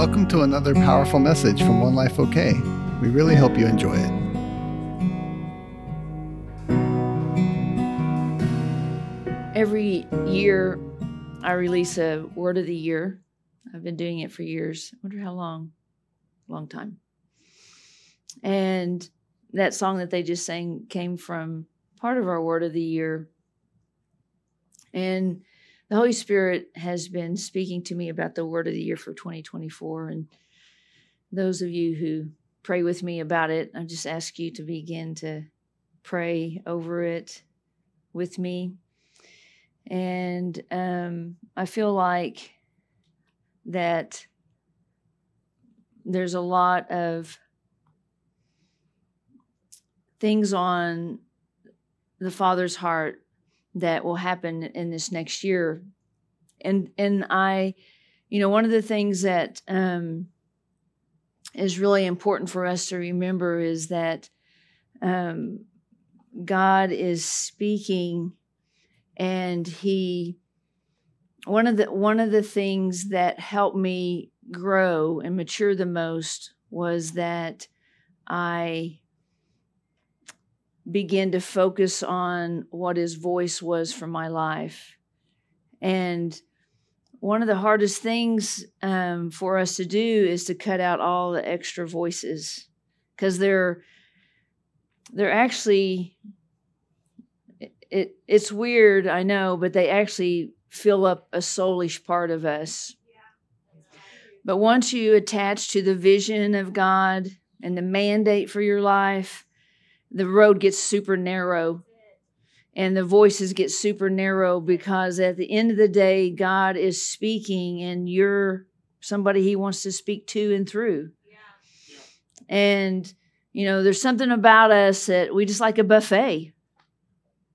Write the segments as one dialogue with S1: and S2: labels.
S1: Welcome to another powerful message from One Life OK. We really hope you enjoy it.
S2: Every year, I release a word of the year. I've been doing it for years. I wonder how long. Long time. And that song that they just sang came from part of our word of the year. And the Holy Spirit has been speaking to me about the word of the year for 2024. And those of you who pray with me about it, I just ask you to begin to pray over it with me. And um, I feel like that there's a lot of things on the Father's heart that will happen in this next year. And and I, you know, one of the things that um, is really important for us to remember is that um, God is speaking, and He one of the one of the things that helped me grow and mature the most was that I begin to focus on what his voice was for my life. And one of the hardest things um, for us to do is to cut out all the extra voices because they're they're actually it, it, it's weird i know but they actually fill up a soulish part of us but once you attach to the vision of god and the mandate for your life the road gets super narrow and the voices get super narrow because at the end of the day god is speaking and you're somebody he wants to speak to and through. And you know there's something about us that we just like a buffet.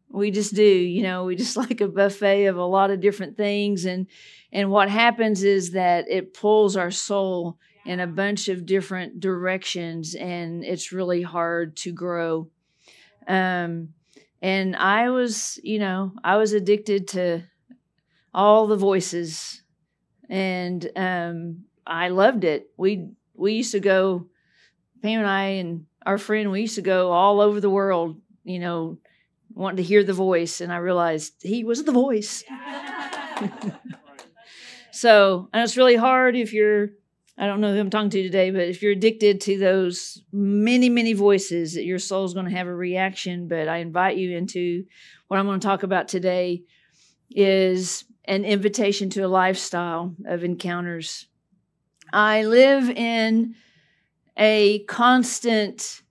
S2: We just do you know we just like a buffet of a lot of different things. And and what happens is that it pulls our soul in a bunch of different directions and it's really hard to grow. Um, and i was you know i was addicted to all the voices and um, i loved it. We we used to go pam and i and our friend we used to go all over the world you know wanting to hear the voice and i realized he was the voice. So and it's really hard if you're I don't know who I'm talking to today, but if you're addicted to those many, many voices, that your soul's going to have a reaction. But I invite you into what I'm going to talk about today is an invitation to a lifestyle of encounters. I live in a constant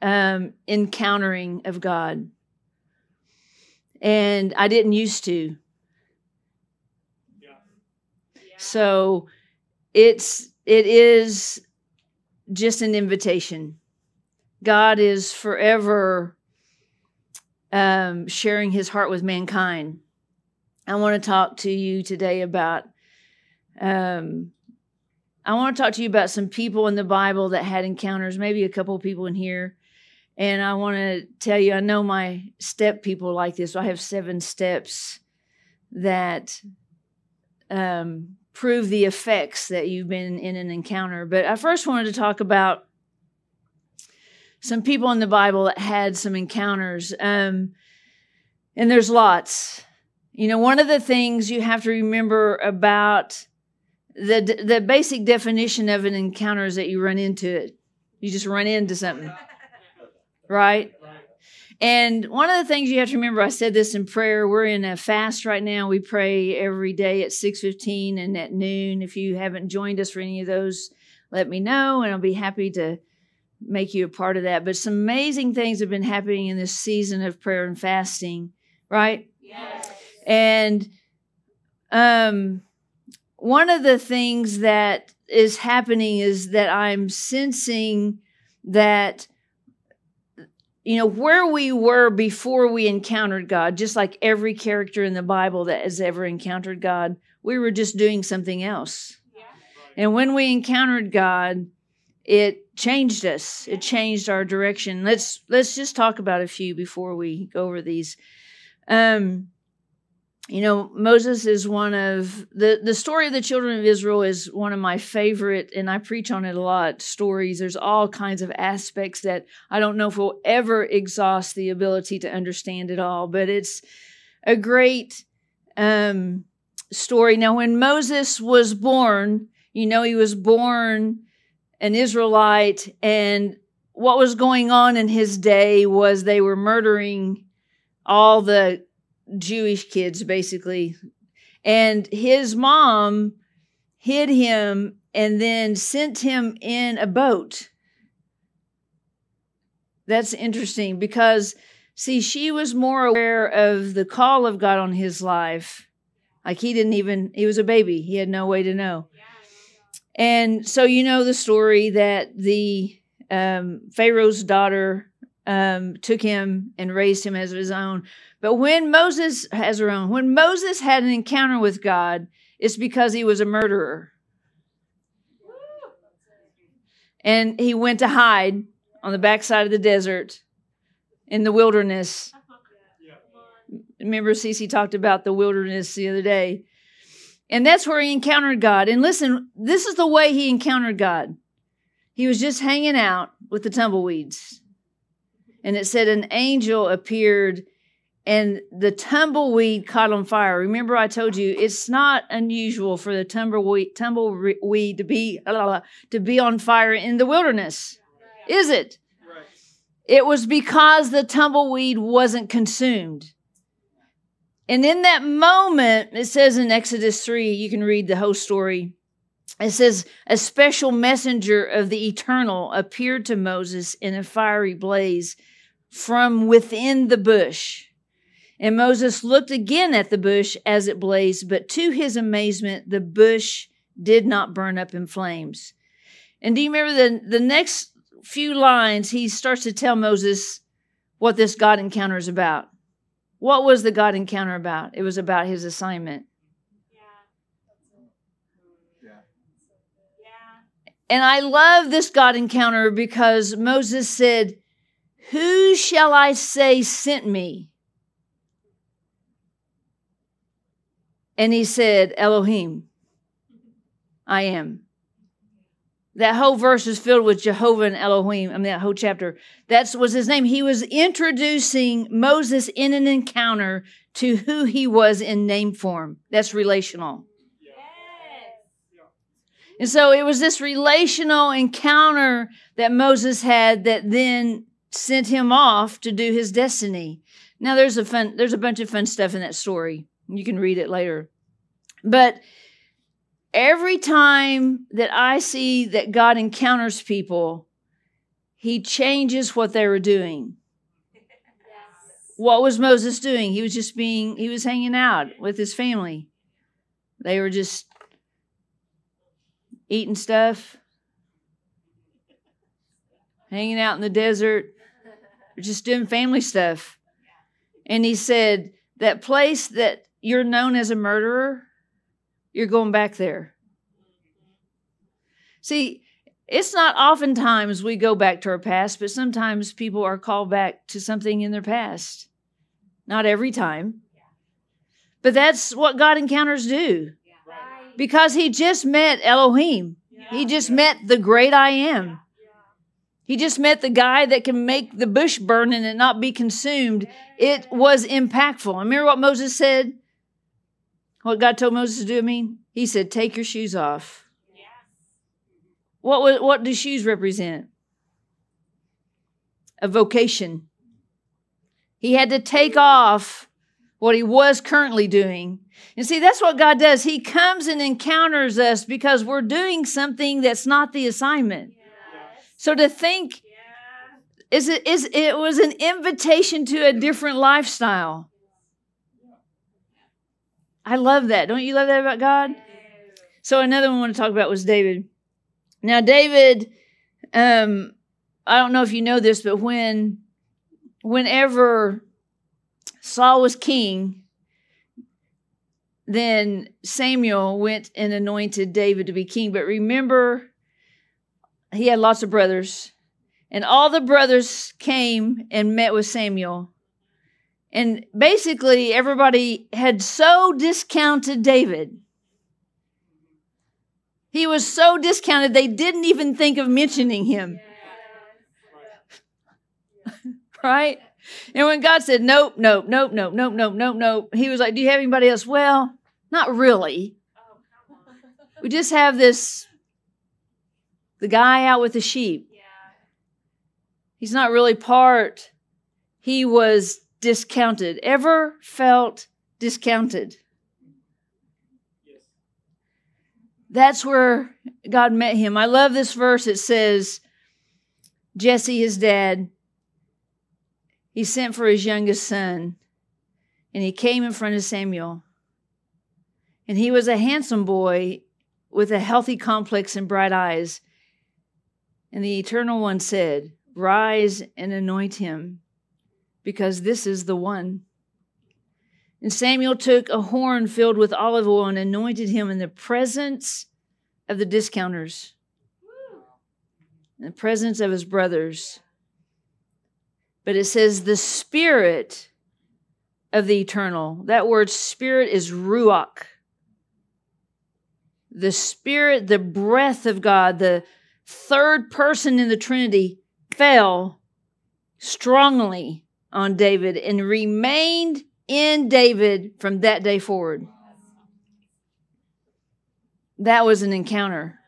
S2: um, encountering of God, and I didn't used to. Yeah. So it's it is just an invitation. God is forever um, sharing his heart with mankind. I want to talk to you today about. Um, I want to talk to you about some people in the Bible that had encounters, maybe a couple of people in here. And I want to tell you, I know my step people like this. So I have seven steps that um, prove the effects that you've been in an encounter. But I first wanted to talk about some people in the Bible that had some encounters. Um, and there's lots. You know, one of the things you have to remember about the the basic definition of an encounter is that you run into it. You just run into something. Right? And one of the things you have to remember, I said this in prayer. We're in a fast right now. We pray every day at six fifteen and at noon. If you haven't joined us for any of those, let me know, and I'll be happy to make you a part of that. But some amazing things have been happening in this season of prayer and fasting, right? Yes. And um, one of the things that is happening is that I'm sensing that you know, where we were before we encountered God, just like every character in the Bible that has ever encountered God, we were just doing something else. Yeah. And when we encountered God, it changed us. It changed our direction. Let's let's just talk about a few before we go over these. Um, you know moses is one of the the story of the children of israel is one of my favorite and i preach on it a lot stories. There's all kinds of aspects that i don't know if we'll ever exhaust the ability to understand it all but it's a great um, story. Now when moses was born you know he was born an israelite and what was going on in his day was they were murdering all the Jewish kids, basically. And his mom hid him and then sent him in a boat. That's interesting because, see, she was more aware of the call of God on his life. Like he didn't even, he was a baby, he had no way to know. And so, you know, the story that the um, Pharaoh's daughter um, took him and raised him as his own. But when Moses has her own, when Moses had an encounter with God, it's because he was a murderer. And he went to hide on the backside of the desert in the wilderness. Remember, Cece talked about the wilderness the other day. And that's where he encountered God. And listen, this is the way he encountered God. He was just hanging out with the tumbleweeds. And it said an angel appeared and the tumbleweed caught on fire. Remember, I told you it's not unusual for the tumbleweed, tumbleweed to be to be on fire in the wilderness, is it? It was because the tumbleweed wasn't consumed. And in that moment, it says in Exodus 3, you can read the whole story. It says, A special messenger of the eternal appeared to Moses in a fiery blaze from within the bush. And Moses looked again at the bush as it blazed, but to his amazement, the bush did not burn up in flames. And do you remember the, the next few lines? He starts to tell Moses what this God encounter is about. What was the God encounter about? It was about his assignment. Yeah. Yeah. And I love this God encounter because Moses said, Who shall I say sent me? And he said, Elohim, I am. That whole verse is filled with Jehovah and Elohim. I mean, that whole chapter. That was his name. He was introducing Moses in an encounter to who he was in name form. That's relational. And so it was this relational encounter that Moses had that then sent him off to do his destiny. Now there's a fun there's a bunch of fun stuff in that story. You can read it later. But every time that I see that God encounters people, he changes what they were doing. What was Moses doing? He was just being, he was hanging out with his family. They were just eating stuff, hanging out in the desert, just doing family stuff. And he said, That place that you're known as a murderer, you're going back there. See, it's not oftentimes we go back to our past, but sometimes people are called back to something in their past. Not every time. But that's what God encounters do. Because he just met Elohim. He just met the great I am. He just met the guy that can make the bush burn and it not be consumed. It was impactful. Remember what Moses said? What God told Moses to do, I mean? He said, Take your shoes off. Yes. What, what do shoes represent? A vocation. He had to take off what he was currently doing. And see, that's what God does. He comes and encounters us because we're doing something that's not the assignment. So to think yeah. is it is it was an invitation to a different lifestyle. I love that. Don't you love that about God? So another one I want to talk about was David. Now David, um, I don't know if you know this, but when whenever Saul was king, then Samuel went and anointed David to be king. But remember, he had lots of brothers, and all the brothers came and met with Samuel And basically, everybody had so discounted David. He was so discounted, they didn't even think of mentioning him. right? And when God said, nope, nope, nope, nope, nope, nope, nope, nope, he was like, do you have anybody else? Well, not really. We just have this, the guy out with the sheep. Yeah. He's not really part. He was discounted. Ever felt discounted? Yes. That's where God met him. I love this verse. It says, Jesse, his dad, he sent for his youngest son, and he came in front of Samuel. And he was a handsome boy with a healthy complex and bright eyes. And the Eternal One said, Rise and anoint him, because this is the one. And Samuel took a horn filled with olive oil and anointed him in the presence of the discounters, in the presence of his brothers. But it says, the spirit of the eternal. That word spirit is ruach. The spirit, the breath of God, the third person in the Trinity fell strongly on David and remained in David from that day forward. That was an encounter.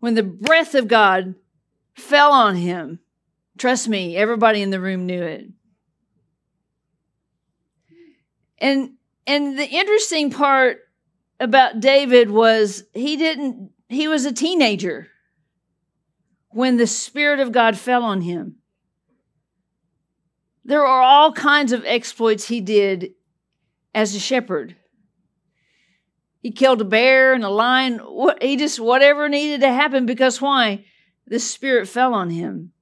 S2: When the breath of God fell on him, trust me, everybody in the room knew it. And and the interesting part about David was he didn't he was a teenager when the Spirit of God fell on him. There are all kinds of exploits he did as a shepherd. He killed a bear and a lion. He just, whatever needed to happen because why? The Spirit fell on him.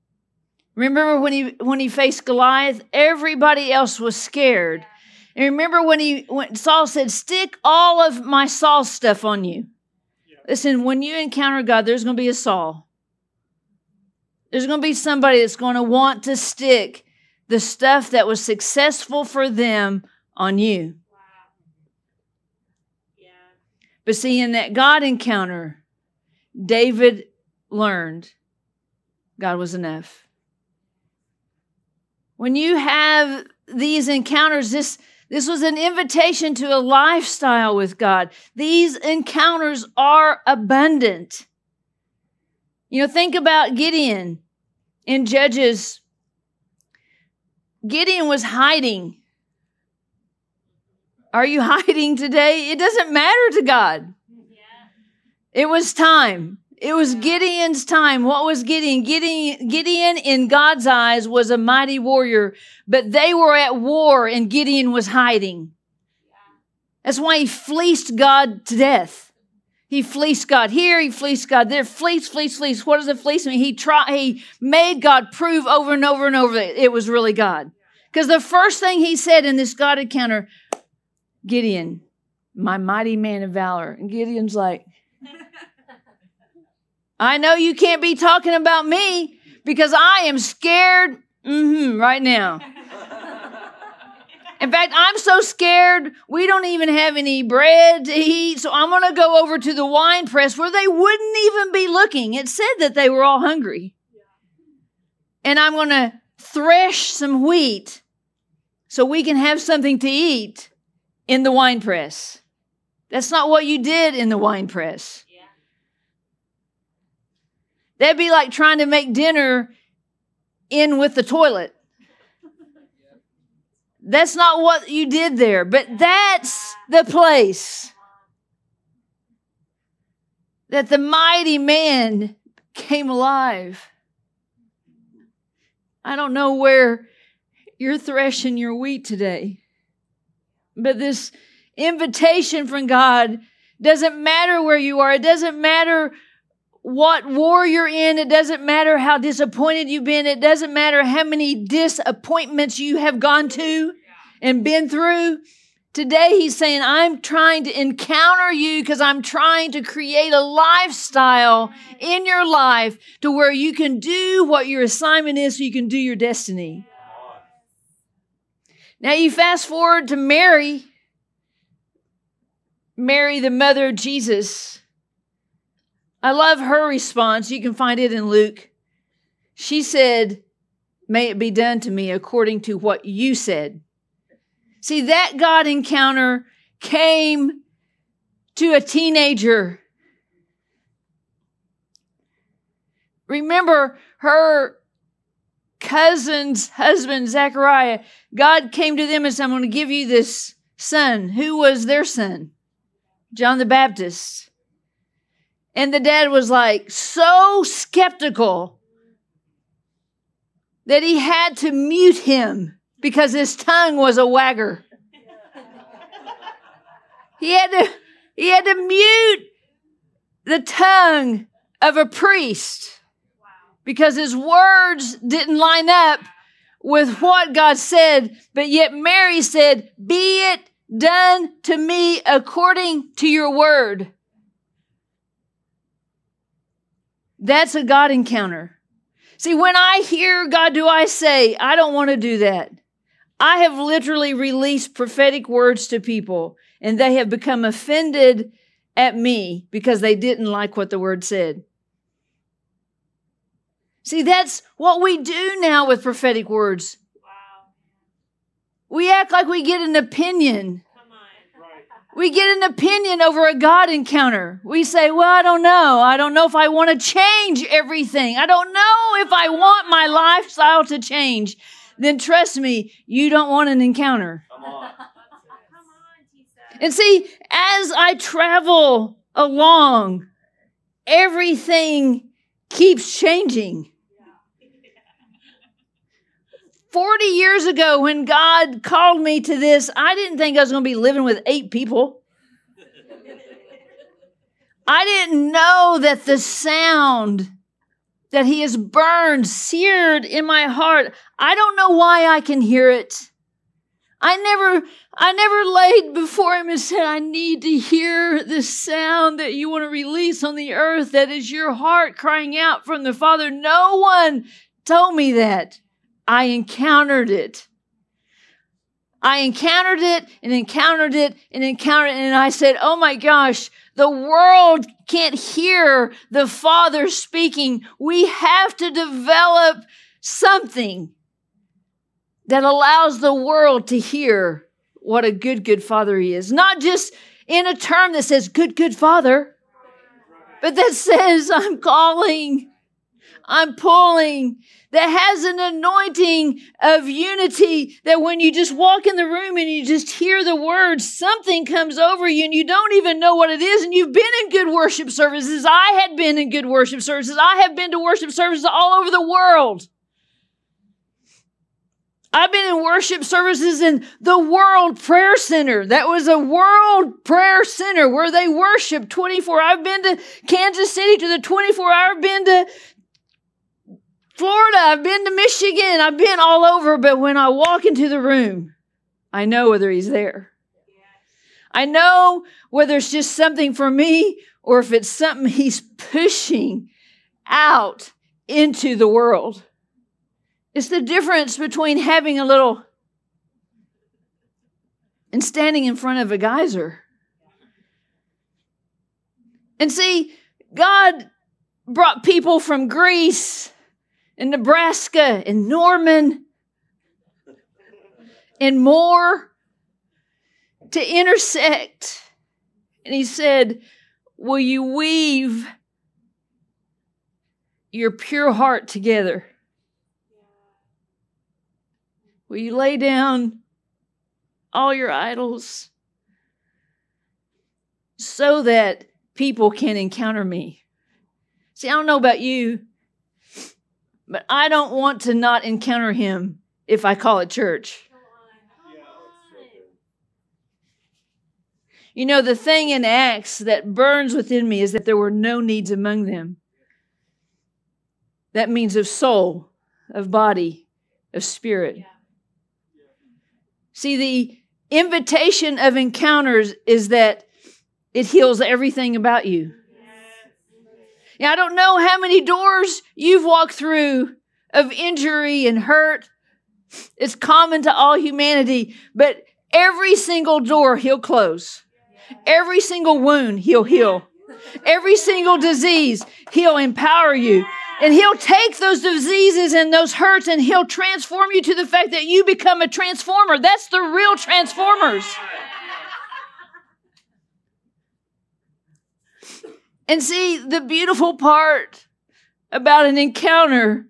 S2: Remember when he when he faced Goliath, everybody else was scared. And remember when he when Saul said, "Stick all of my Saul stuff on you." Listen, when you encounter God, there's going to be a Saul. There's going to be somebody that's going to want to stick the stuff that was successful for them on you. But see, in that God encounter, David learned God was enough. When you have these encounters, this this was an invitation to a lifestyle with God. These encounters are abundant. You know, think about Gideon in Judges. Gideon was hiding. Are you hiding today? It doesn't matter to God. It was time. It was Gideon's time. What was Gideon? Gideon, Gideon in God's eyes was a mighty warrior, but they were at war and Gideon was hiding. That's why he fleeced God to death. He fleeced God here, he fleeced God there. Fleece, fleece, fleece. What does a fleece mean? He tried, he made God prove over and over and over that it was really God. Because the first thing he said in this God encounter, Gideon, my mighty man of valor. And Gideon's like, I know you can't be talking about me because I am scared mm-hmm, right now. In fact, I'm so scared we don't even have any bread to eat. So I'm going to go over to the wine press where they wouldn't even be looking. It said that they were all hungry. And I'm going to thresh some wheat so we can have something to eat in the wine press. That's not what you did in the wine press. That'd be like trying to make dinner in with the toilet. That's not what you did there, but that's the place that the mighty man came alive. I don't know where you're threshing your wheat today, but this invitation from God doesn't matter where you are. It doesn't matter what war you're in. It doesn't matter how disappointed you've been. It doesn't matter how many disappointments you have gone to and been through. Today, he's saying, I'm trying to encounter you because I'm trying to create a lifestyle in your life to where you can do what your assignment is so you can do your destiny. Now you fast forward to Mary, Mary, the mother of Jesus. I love her response. You can find it in Luke. She said, May it be done to me according to what you said. See, that God encounter came to a teenager. Remember her cousin's husband, Zechariah. God came to them and said, I'm going to give you this son. Who was their son? John the Baptist. And the dad was like so skeptical that he had to mute him because his tongue was a wagger. he had to he had to mute the tongue of a priest because his words didn't line up with what God said, but yet Mary said, Be it done to me according to your word. That's a God encounter. See, when I hear God, do I say, I don't want to do that. I have literally released prophetic words to people, and they have become offended at me because they didn't like what the word said. See, that's what we do now with prophetic words. Wow. We act like we get an opinion. We get an opinion over a God encounter. We say, Well, I don't know. I don't know if I want to change everything. I don't know if I want my lifestyle to change. Then trust me, you don't want an encounter. Come on. And see, as I travel along, everything keeps changing. 40 years ago, when God called me to this, I didn't think I was going to be living with eight people. I didn't know that the sound that He has burned, seared in my heart, I don't know why I can hear it. I never, I never laid before him and said, I need to hear the sound that you want to release on the earth. That is your heart crying out from the Father. No one told me that. I encountered it. I encountered it and encountered it and encountered it. And I said, Oh my gosh, the world can't hear the Father speaking. We have to develop something that allows the world to hear what a good, good Father He is. Not just in a term that says, Good, good Father, but that says, I'm calling, I'm pulling, that has an anointing of unity that when you just walk in the room and you just hear the words, something comes over you and you don't even know what it is. And you've been in good worship services. I had been in good worship services. I have been to worship services all over the world. I've been in worship services in the World Prayer Center. That was a World Prayer Center where they worship 24. I've been to Kansas City to the 24 hour. I've been to Florida, I've been to Michigan, I've been all over, but when I walk into the room, I know whether he's there. I know whether it's just something for me or if it's something he's pushing out into the world. It's the difference between having a little and standing in front of a geyser. And see, God brought people from Greece in Nebraska, in Norman, and more to intersect. And he said, Will you weave your pure heart together? Will you lay down all your idols so that people can encounter me? See, I don't know about you, but I don't want to not encounter him if I call it church. You know, the thing in Acts that burns within me is that there were no needs among them. That means of soul, of body, of spirit. See, the invitation of encounters is that it heals everything about you. I don't know how many doors you've walked through of injury and hurt, It's common to all humanity, but every single door he'll close. Every single wound he'll heal. Every single disease he'll empower you. And he'll take those diseases and those hurts and he'll transform you to the fact that you become a transformer. That's the real transformers. And see, the beautiful part about an encounter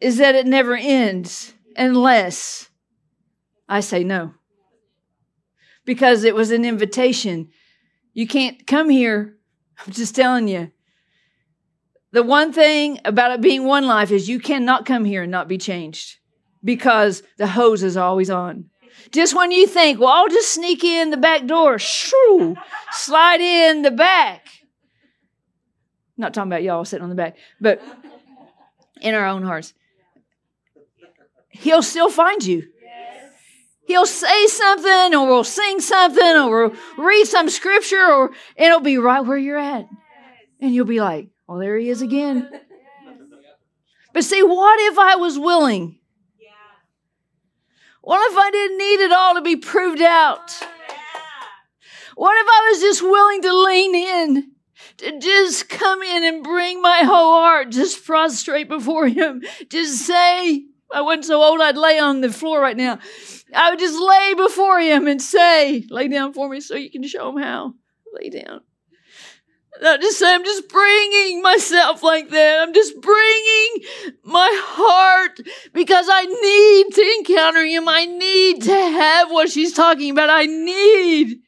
S2: is that it never ends unless I say no. Because it was an invitation. You can't come here. I'm just telling you. The one thing about it being one life is you cannot come here and not be changed because the hose is always on. Just when you think, well, I'll just sneak in the back door, shoo, slide in the back. Not talking about y'all sitting on the back, but in our own hearts. He'll still find you. He'll say something, or we'll sing something, or we'll read some scripture, or it'll be right where you're at. And you'll be like, well, there he is again. But see, what if I was willing? What if I didn't need it all to be proved out? What if I was just willing to lean in? Just come in and bring my whole heart, just prostrate before Him, just say, I wasn't so old I'd lay on the floor right now. I would just lay before Him and say, Lay down for me so you can show Him how. Lay down. Not just say, I'm just bringing myself like that. I'm just bringing my heart because I need to encounter Him. I need to have what she's talking about. I need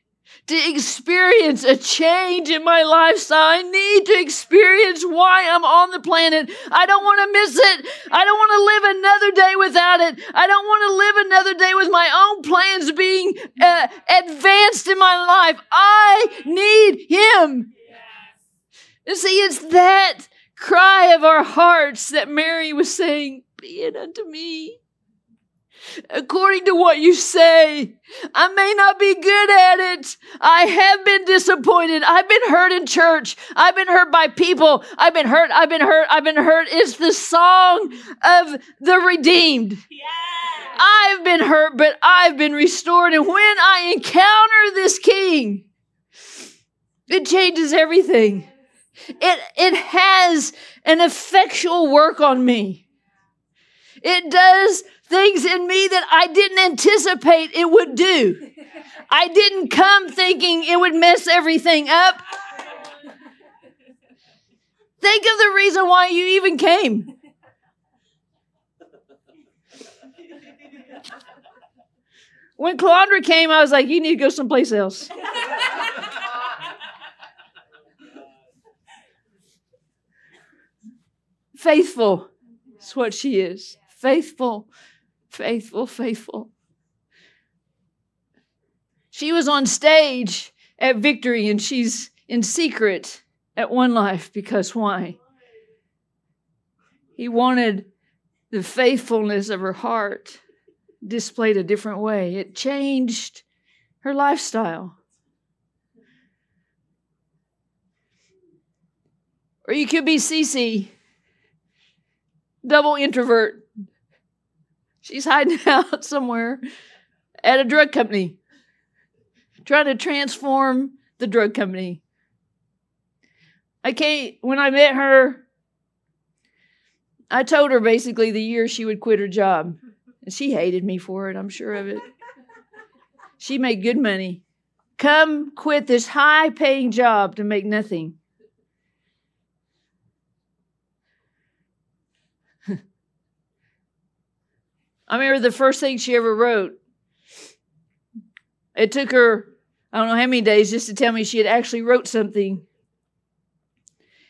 S2: to experience a change in my lifestyle. I need to experience why I'm on the planet. I don't want to miss it. I don't want to live another day without it. I don't want to live another day with my own plans being uh, advanced in my life. I need Him. You see, it's that cry of our hearts that Mary was saying, Be it unto me according to what you say. I may not be good at it. I have been disappointed. I've been hurt in church. I've been hurt by people. I've been hurt. I've been hurt. I've been hurt. It's the song of the redeemed. Yeah. I've been hurt, but I've been restored. And when I encounter this king, it changes everything. It, it has an effectual work on me. It does things in me that I didn't anticipate it would do. I didn't come thinking it would mess everything up. Think of the reason why you even came. When Cloundra came, I was like, you need to go someplace else. Faithful is what she is. Faithful faithful, faithful. She was on stage at Victory and she's in secret at One Life because why? He wanted the faithfulness of her heart displayed a different way. It changed her lifestyle. Or you could be Cece, double introvert, She's hiding out somewhere at a drug company, trying to transform the drug company. I can't, when I met her, I told her basically the year she would quit her job. And she hated me for it, I'm sure of it. She made good money. Come quit this high paying job to make nothing. I remember the first thing she ever wrote. It took her, I don't know how many days just to tell me she had actually wrote something.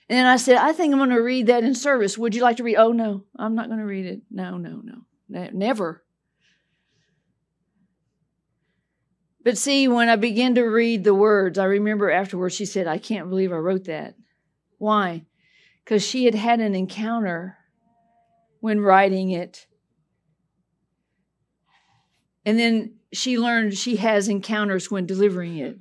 S2: And then I said, I think I'm going to read that in service. Would you like to read? Oh, no, I'm not going to read it. No, no, no, never. But see, when I began to read the words, I remember afterwards she said, I can't believe I wrote that. Why? Because she had had an encounter when writing it and then she learned she has encounters when delivering it.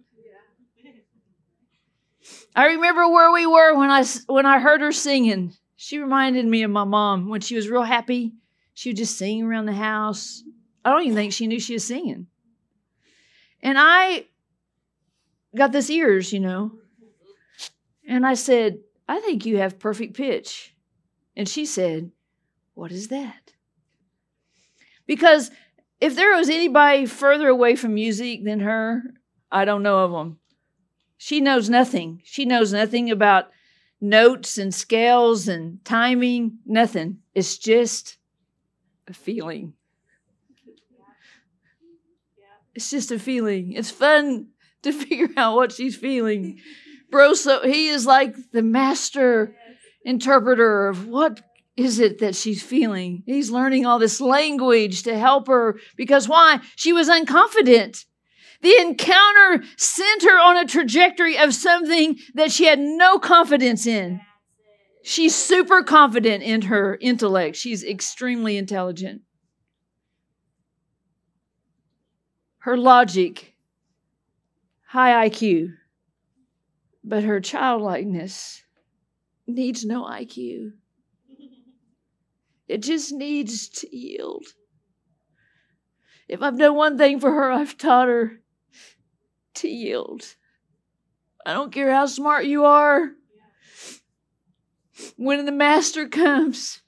S2: I remember where we were when I when I heard her singing. She reminded me of my mom when she was real happy. She would just sing around the house. I don't even think she knew she was singing. And I got this ears, you know. And I said, I think you have perfect pitch. And she said, What is that? Because if there was anybody further away from music than her, I don't know of them. She knows nothing. She knows nothing about notes and scales and timing, nothing. It's just a feeling. It's just a feeling. It's fun to figure out what she's feeling. Bro, so he is like the master interpreter of what is it that she's feeling. He's learning all this language to help her because why? She was unconfident. The encounter sent her on a trajectory of something that she had no confidence in. She's super confident in her intellect. She's extremely intelligent. Her logic, high IQ, but her childlikeness needs no IQ. It just needs to yield. If I've done one thing for her, I've taught her to yield. I don't care how smart you are. When the master comes,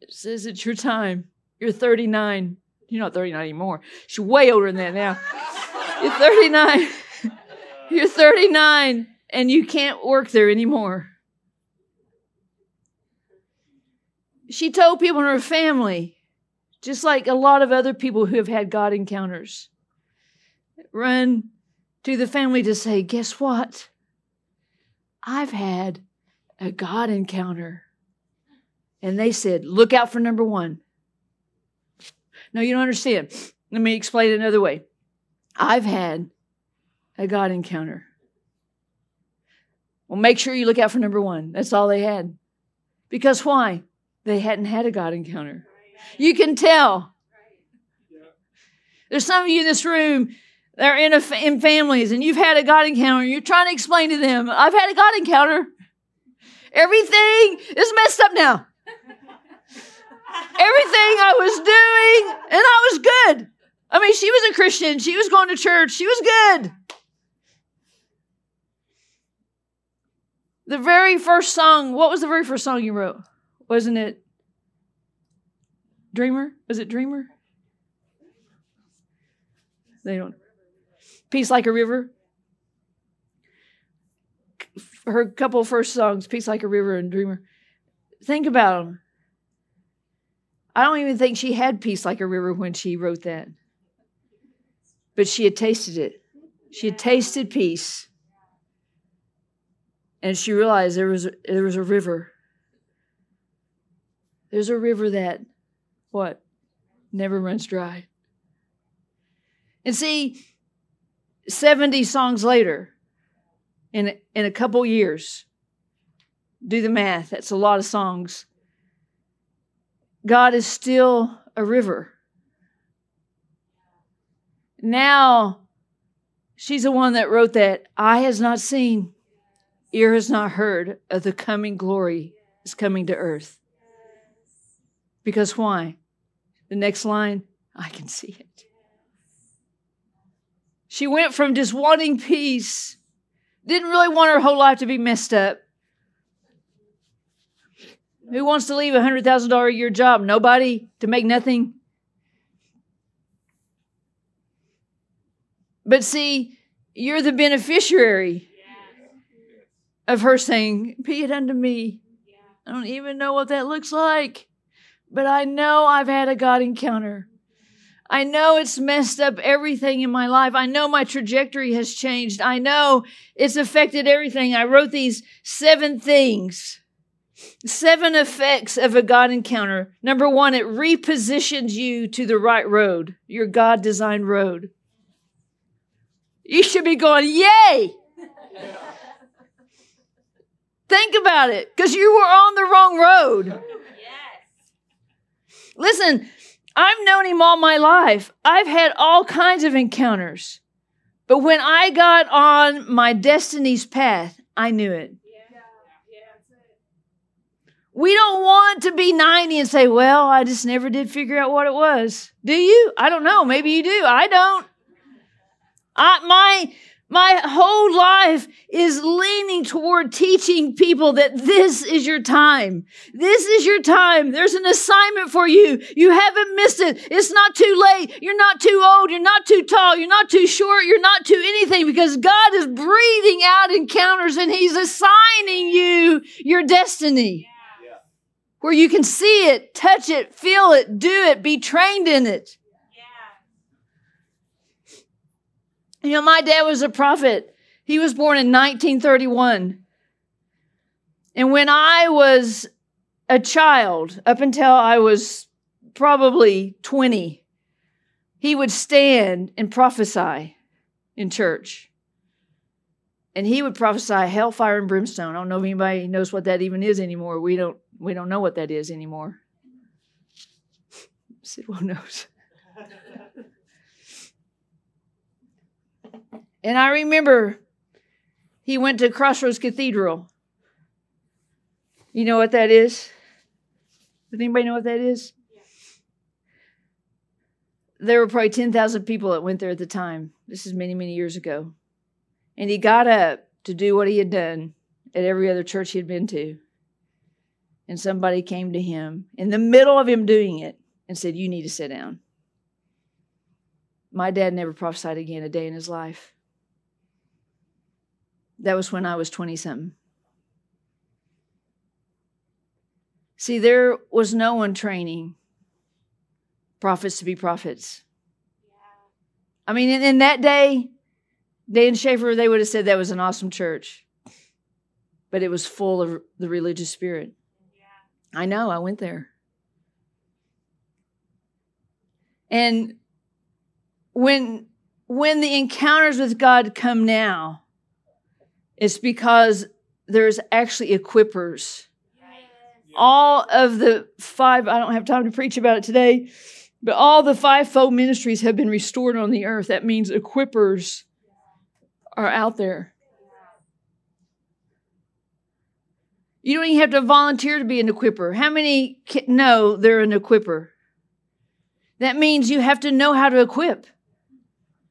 S2: it says it's your time. You're 39. You're not 39 anymore. She's way older than that now. You're 39. You're 39 and you can't work there anymore. She told people in her family, just like a lot of other people who have had God encounters, run to the family to say, Guess what? I've had a God encounter. And they said, Look out for number one. No, you don't understand. Let me explain it another way. I've had a God encounter. Well, make sure you look out for number one. That's all they had. Because why? They hadn't had a God encounter. You can tell. There's some of you in this room that are in, a, in families and you've had a God encounter. You're trying to explain to them, I've had a God encounter. Everything is messed up now. Everything I was doing, and I was good. I mean, she was a Christian. She was going to church. She was good. The very first song, what was the very first song you wrote? Wasn't it Dreamer? Was it Dreamer? They don't. Peace Like a River. Her couple first songs, Peace Like a River and Dreamer. Think about them. I don't even think she had peace like a river when she wrote that. But she had tasted it. She had tasted peace. And she realized there was there was a river. There's a river that what? Never runs dry. And see, 70 songs later, in, in a couple years, do the math, that's a lot of songs. God is still a river. Now, she's the one that wrote that eye has not seen, ear has not heard of the coming glory is coming to earth. Because why? The next line, I can see it. She went from just wanting peace, didn't really want her whole life to be messed up, who wants to leave a hundred thousand dollar a year job? Nobody to make nothing. But see, you're the beneficiary of her saying, Be it unto me. I don't even know what that looks like, but I know I've had a God encounter. I know it's messed up everything in my life. I know my trajectory has changed. I know it's affected everything. I wrote these seven things Seven effects of a God encounter. Number one, it repositions you to the right road, your God designed road. You should be going, Yay! Think about it, because you were on the wrong road. Listen, I've known him all my life. I've had all kinds of encounters. But when I got on my destiny's path, I knew it. We don't want to be 90 and say, well, I just never did figure out what it was. Do you? I don't know. Maybe you do. I don't. I, my my whole life is leaning toward teaching people that this is your time. This is your time. There's an assignment for you. You haven't missed it. It's not too late. You're not too old. You're not too tall. You're not too short. You're not too anything because God is breathing out encounters and He's assigning you your destiny where you can see it, touch it, feel it, do it, be trained in it. You know, my dad was a prophet. He was born in 1931. And when I was a child, up until I was probably 20, he would stand and prophesy in church. And he would prophesy hellfire and brimstone. I don't know if anybody knows what that even is anymore. We don't we don't know what that is anymore. Sidwell knows. And I remember he went to Crossroads Cathedral. You know what that is? Does anybody know what that is? There were probably 10,000 people that went there at the time. This is many, many years ago. And he got up to do what he had done at every other church he had been to. And somebody came to him in the middle of him doing it and said, You need to sit down. My dad never prophesied again a day in his life. That was when I was 20 something. See, there was no one training prophets to be prophets. I mean, in, in that day, Dan Schaefer, they would have said that was an awesome church, but it was full of the religious spirit. Yeah. I know, I went there. And when when the encounters with God come now, it's because there's actually equippers. All of the five, I don't have time to preach about it today, but all the fivefold ministries have been restored on the earth. That means equippers are out there. You don't even have to volunteer to be an equipper. How many know they're an equipper? That means you have to know how to equip.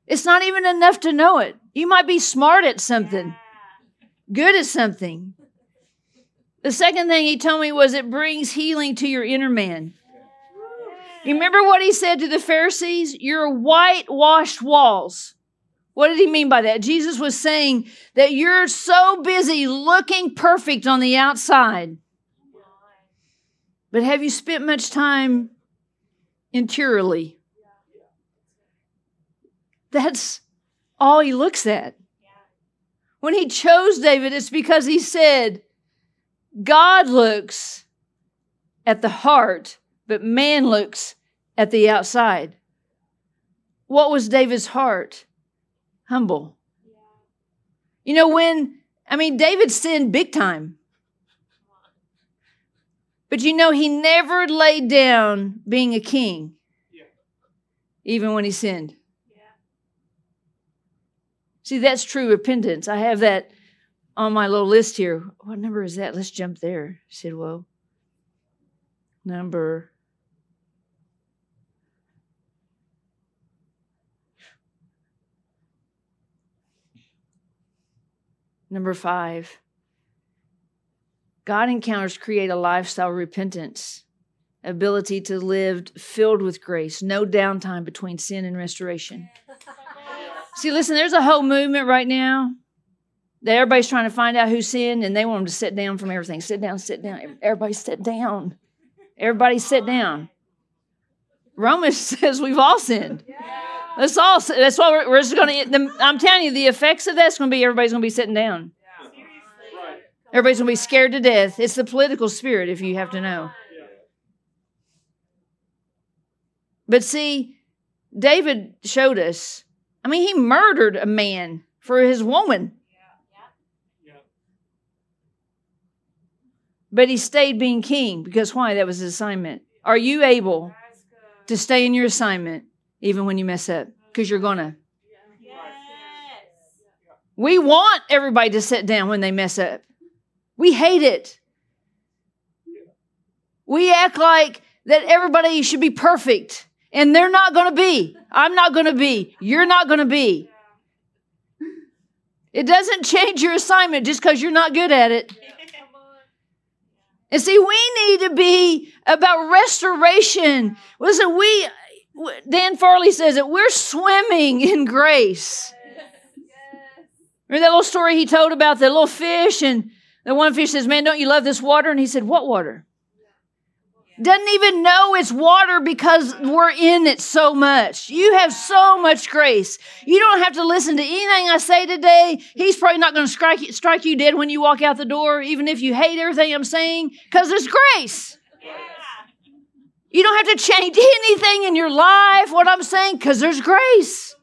S2: It's not even enough to know it. You might be smart at something good at something. The second thing he told me was it brings healing to your inner man. You remember what he said to the Pharisees? Your whitewashed walls. What did he mean by that? Jesus was saying that you're so busy looking perfect on the outside. But have you spent much time interiorly? That's all he looks at. When he chose David, it's because he said, God looks at the heart, but man looks at the outside. What was David's heart? Humble. You know, when, I mean, David sinned big time. But you know, he never laid down being a king, even when he sinned. See, that's true repentance. I have that on my little list here. What number is that? Let's jump there. said, well, number Number five, God encounters create a lifestyle repentance, ability to live filled with grace, no downtime between sin and restoration. See, listen, there's a whole movement right now that everybody's trying to find out who sinned and they want them to sit down from everything. Sit down, sit down. Everybody sit down. Everybody sit down. Romans says we've all sinned. That's all. That's why we're, we're just going to. I'm telling you, the effects of that's going to be everybody's going to be sitting down. Everybody's going to be scared to death. It's the political spirit, if you have to know. But see, David showed us I mean, he murdered a man for his woman. But he stayed being king because why? That was his assignment. Are you able to stay in your assignment even when you mess up? Because you're going to. We want everybody to sit down when they mess up. We hate it. We act like that everybody should be perfect, and they're not going to be. I'm not going to be. You're not going to be. It doesn't change your assignment just because you're not good at it. And see, we need to be about restoration. Listen, we, Dan Farley says that we're swimming in grace. Remember that little story he told about the little fish? And the one fish says, Man, don't you love this water? And he said, What water? Doesn't even know it's water because we're in it so much. You have so much grace. You don't have to listen to anything I say today. He's probably not going to strike you, strike you dead when you walk out the door, even if you hate everything I'm saying, because there's grace. You don't have to change anything in your life, what I'm saying, because there's grace.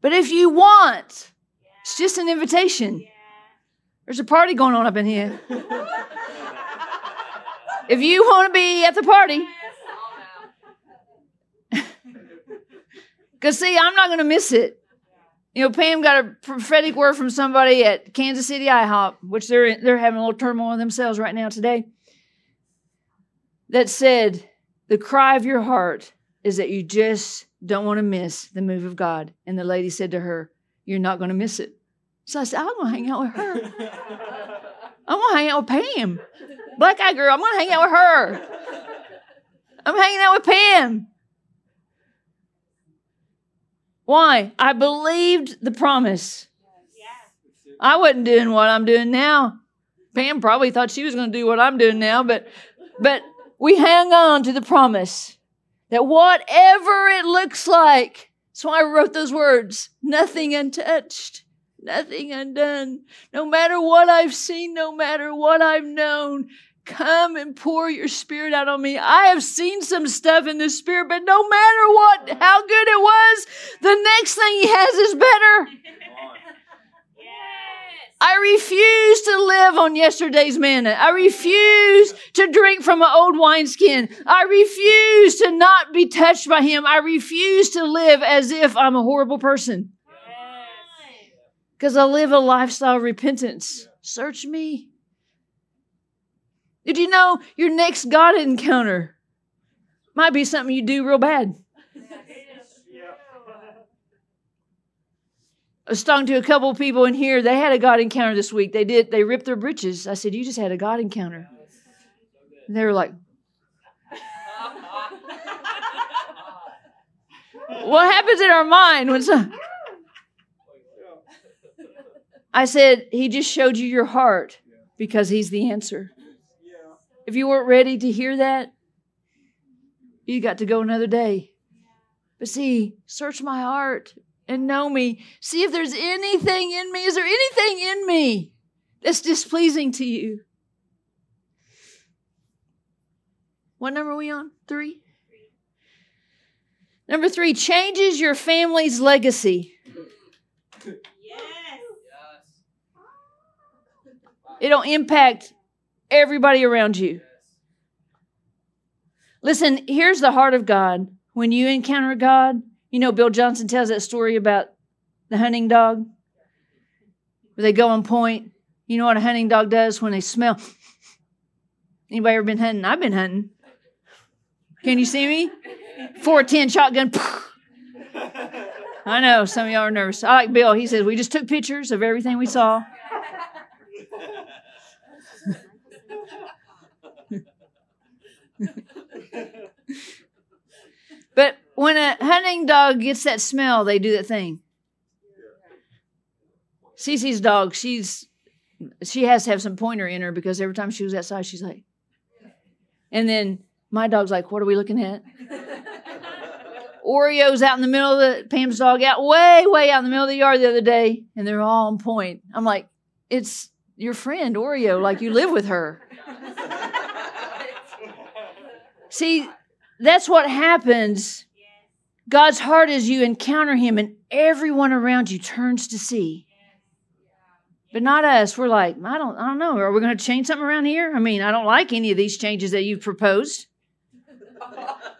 S2: But if you want, it's just an invitation. There's a party going on up in here. if you want to be at the party, because see, I'm not going to miss it. You know, Pam got a prophetic word from somebody at Kansas City IHOP, which they're they're having a little turmoil themselves right now today. That said, the cry of your heart is that you just don't want to miss the move of God. And the lady said to her, "You're not going to miss it." So I said, I'm going to hang out with her. I'm going to hang out with Pam. Black eyed girl, I'm going to hang out with her. I'm hanging out with Pam. Why? I believed the promise. I wasn't doing what I'm doing now. Pam probably thought she was going to do what I'm doing now, but but we hang on to the promise that whatever it looks like, that's why I wrote those words, nothing untouched nothing undone. No matter what I've seen, no matter what I've known, come and pour your spirit out on me. I have seen some stuff in the spirit, but no matter what, how good it was, the next thing he has is better. I refuse to live on yesterday's manna. I refuse to drink from an old wineskin. I refuse to not be touched by him. I refuse to live as if I'm a horrible person because I live a lifestyle of repentance. Search me. Did you know your next God encounter might be something you do real bad? I was talking to a couple of people in here. They had a God encounter this week. They did. They ripped their britches. I said, "You just had a God encounter." And they were like, "What happens in our mind when some?" I said, He just showed you your heart because He's the answer. If you weren't ready to hear that, you got to go another day. But see, search my heart and know me. See if there's anything in me. Is there anything in me that's displeasing to you? What number are we on? Three? Number three changes your family's legacy. It'll impact everybody around you. Listen, here's the heart of God. When you encounter God, you know, Bill Johnson tells that story about the hunting dog, where they go on point. You know what a hunting dog does when they smell? Anybody ever been hunting? I've been hunting. Can you see me? 410 shotgun. I know some of y'all are nervous. I like Bill. He says, We just took pictures of everything we saw. but when a hunting dog gets that smell, they do that thing. Cece's dog, she's she has to have some pointer in her because every time she was outside, she's like, and then my dog's like, "What are we looking at?" Oreo's out in the middle of the Pam's dog out way, way out in the middle of the yard the other day, and they're all on point. I'm like, it's your friend Oreo, like you live with her. See, that's what happens. God's heart is you encounter Him, and everyone around you turns to see. But not us. We're like, I don't, I don't know. Are we going to change something around here? I mean, I don't like any of these changes that you've proposed.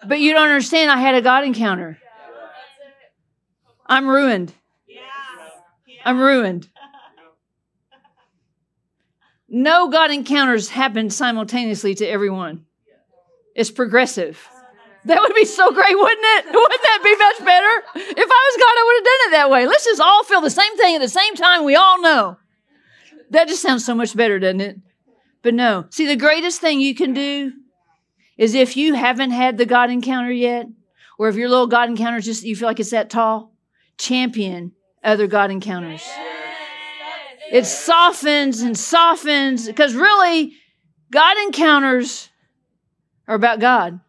S2: But you don't understand. I had a God encounter. I'm ruined. I'm ruined. no God encounters happen simultaneously to everyone. It's progressive. That would be so great, wouldn't it? Wouldn't that be much better? If I was God, I would have done it that way. Let's just all feel the same thing at the same time. We all know. That just sounds so much better, doesn't it? But no. See, the greatest thing you can do is if you haven't had the God encounter yet, or if your little God encounter just you feel like it's that tall, champion other God encounters. It softens and softens because really, God encounters are about God.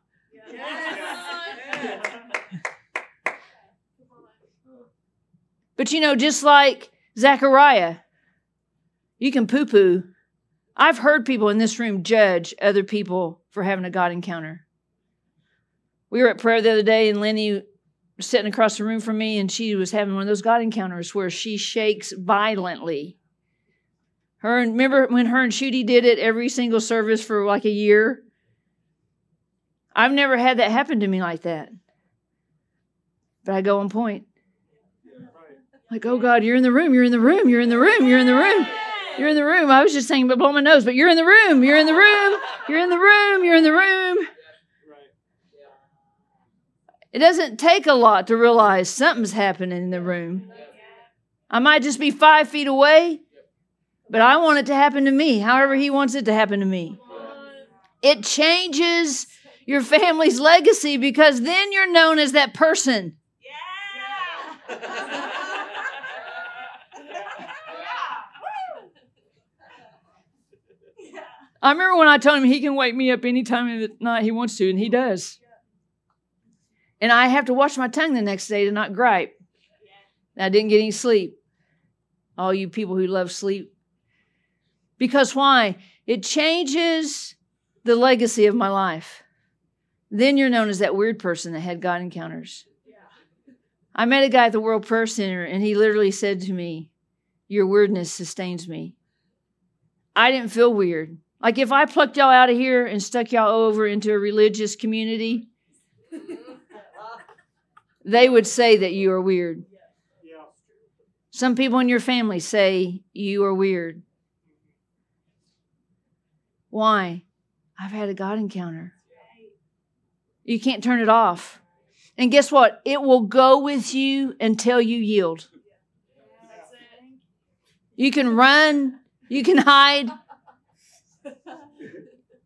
S2: But you know, just like Zechariah, you can poo poo. I've heard people in this room judge other people for having a God encounter. We were at prayer the other day, and Lenny was sitting across the room from me, and she was having one of those God encounters where she shakes violently. Her remember when her and Shooty did it every single service for like a year? I've never had that happen to me like that. But I go on point. Like, oh God, you're in the room, you're in the room, you're in the room, you're in the room. You're in the room. I was just saying, but blow my nose, but you're in the room, you're in the room, you're in the room, you're in the room. It doesn't take a lot to realize something's happening in the room. I might just be five feet away, but I want it to happen to me, however, He wants it to happen to me. It changes your family's legacy because then you're known as that person. Yeah. I remember when I told him he can wake me up any time of the night he wants to, and he does. And I have to watch my tongue the next day to not gripe. I didn't get any sleep. All you people who love sleep. Because why? It changes the legacy of my life. Then you're known as that weird person that had God encounters. I met a guy at the World Prayer Center, and he literally said to me, Your weirdness sustains me. I didn't feel weird. Like if I plucked y'all out of here and stuck y'all over into a religious community, they would say that you are weird. Some people in your family say you are weird. Why? I've had a God encounter. You can't turn it off. And guess what? It will go with you until you yield. You can run, you can hide,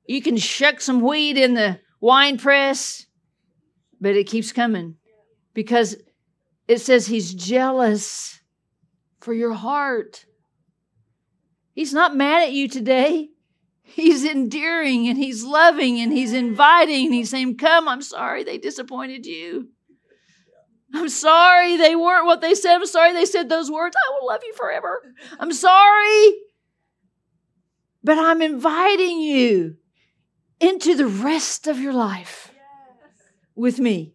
S2: you can shuck some weed in the wine press, but it keeps coming because it says he's jealous for your heart. He's not mad at you today. He's endearing and he's loving and he's inviting and he's saying, Come, I'm sorry they disappointed you. I'm sorry they weren't what they said. I'm sorry they said those words. I will love you forever. I'm sorry. But I'm inviting you into the rest of your life with me.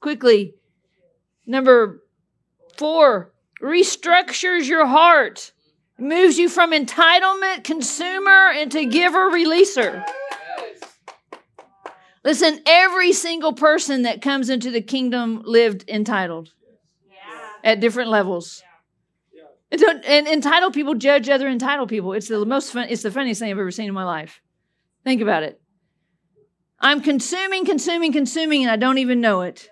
S2: Quickly, number four restructures your heart, moves you from entitlement, consumer, into giver, releaser. Listen, every single person that comes into the kingdom lived entitled at different levels. And entitled people judge other entitled people. It's the most fun, it's the funniest thing I've ever seen in my life. Think about it. I'm consuming, consuming, consuming, and I don't even know it.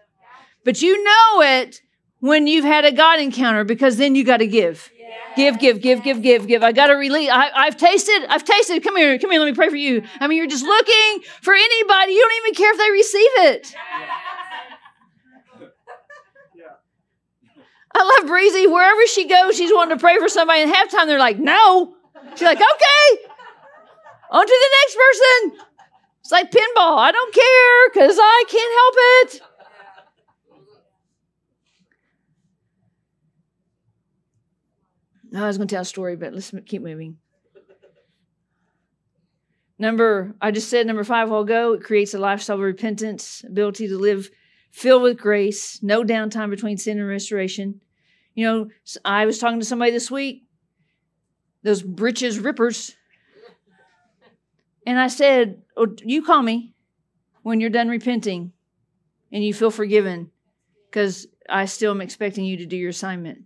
S2: But you know it when you've had a God encounter because then you got to give. Give, give, give, give, give, give. I got to release. I, have tasted. I've tasted. Come here. Come here. Let me pray for you. I mean, you're just looking for anybody. You don't even care if they receive it. I love Breezy. Wherever she goes, she's wanting to pray for somebody. And half time they're like, no. She's like, okay. On to the next person. It's like pinball. I don't care because I can't help it. I was going to tell a story, but let's keep moving. Number, I just said number five while go. it creates a lifestyle of repentance, ability to live filled with grace, no downtime between sin and restoration. You know, I was talking to somebody this week, those britches rippers, and I said, oh, You call me when you're done repenting and you feel forgiven because I still am expecting you to do your assignment.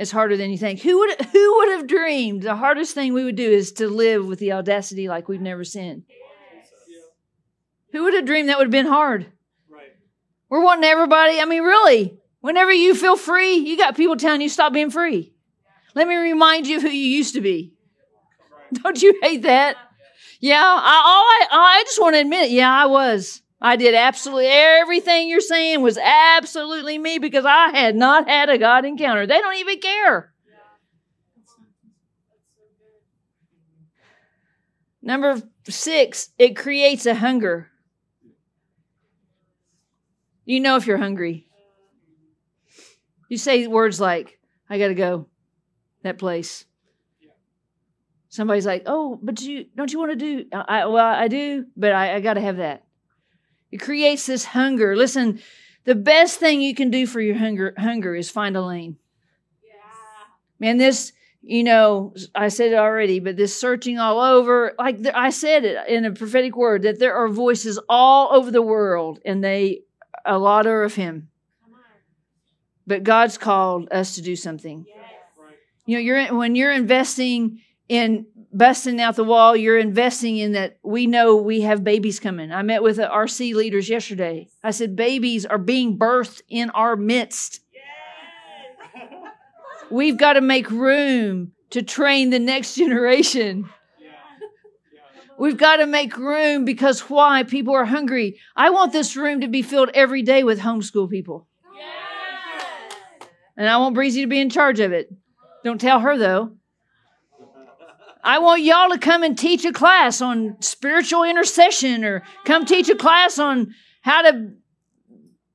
S2: It's harder than you think. Who would who would have dreamed the hardest thing we would do is to live with the audacity like we've never sinned? Who would have dreamed that would have been hard?
S3: Right.
S2: We're wanting everybody. I mean, really, whenever you feel free, you got people telling you stop being free. Let me remind you of who you used to be. Don't you hate that? Yeah, I, all I, I just want to admit. Yeah, I was. I did absolutely everything you're saying was absolutely me because I had not had a God encounter. They don't even care. Number six, it creates a hunger. You know if you're hungry. You say words like, I got to go that place. Somebody's like, "Oh, but you don't you want to do?" I well, I do, but I, I got to have that. It creates this hunger. Listen, the best thing you can do for your hunger hunger is find a lane. Yeah. Man, this you know, I said it already, but this searching all over, like I said it in a prophetic word, that there are voices all over the world, and they a lot are of Him. But God's called us to do something. Yes. You know, you're when you're investing in busting out the wall, you're investing in that we know we have babies coming. I met with the RC leaders yesterday. I said, babies are being birthed in our midst. Yes. We've got to make room to train the next generation. We've got to make room because why? People are hungry. I want this room to be filled every day with homeschool people. Yes. And I want Breezy to be in charge of it. Don't tell her though. I want y'all to come and teach a class on spiritual intercession or come teach a class on how to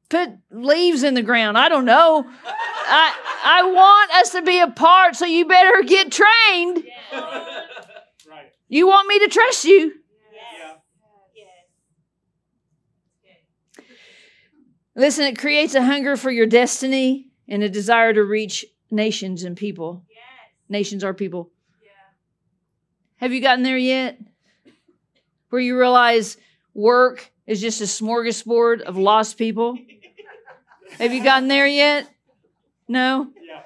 S2: put leaves in the ground. I don't know. I I want us to be a part, so you better get trained. Right. You want me to trust you? Listen, it creates a hunger for your destiny and a desire to reach nations and people. Yes. Nations are people. Have you gotten there yet? Where you realize work is just a smorgasbord of lost people? Have you gotten there yet? No? Yeah.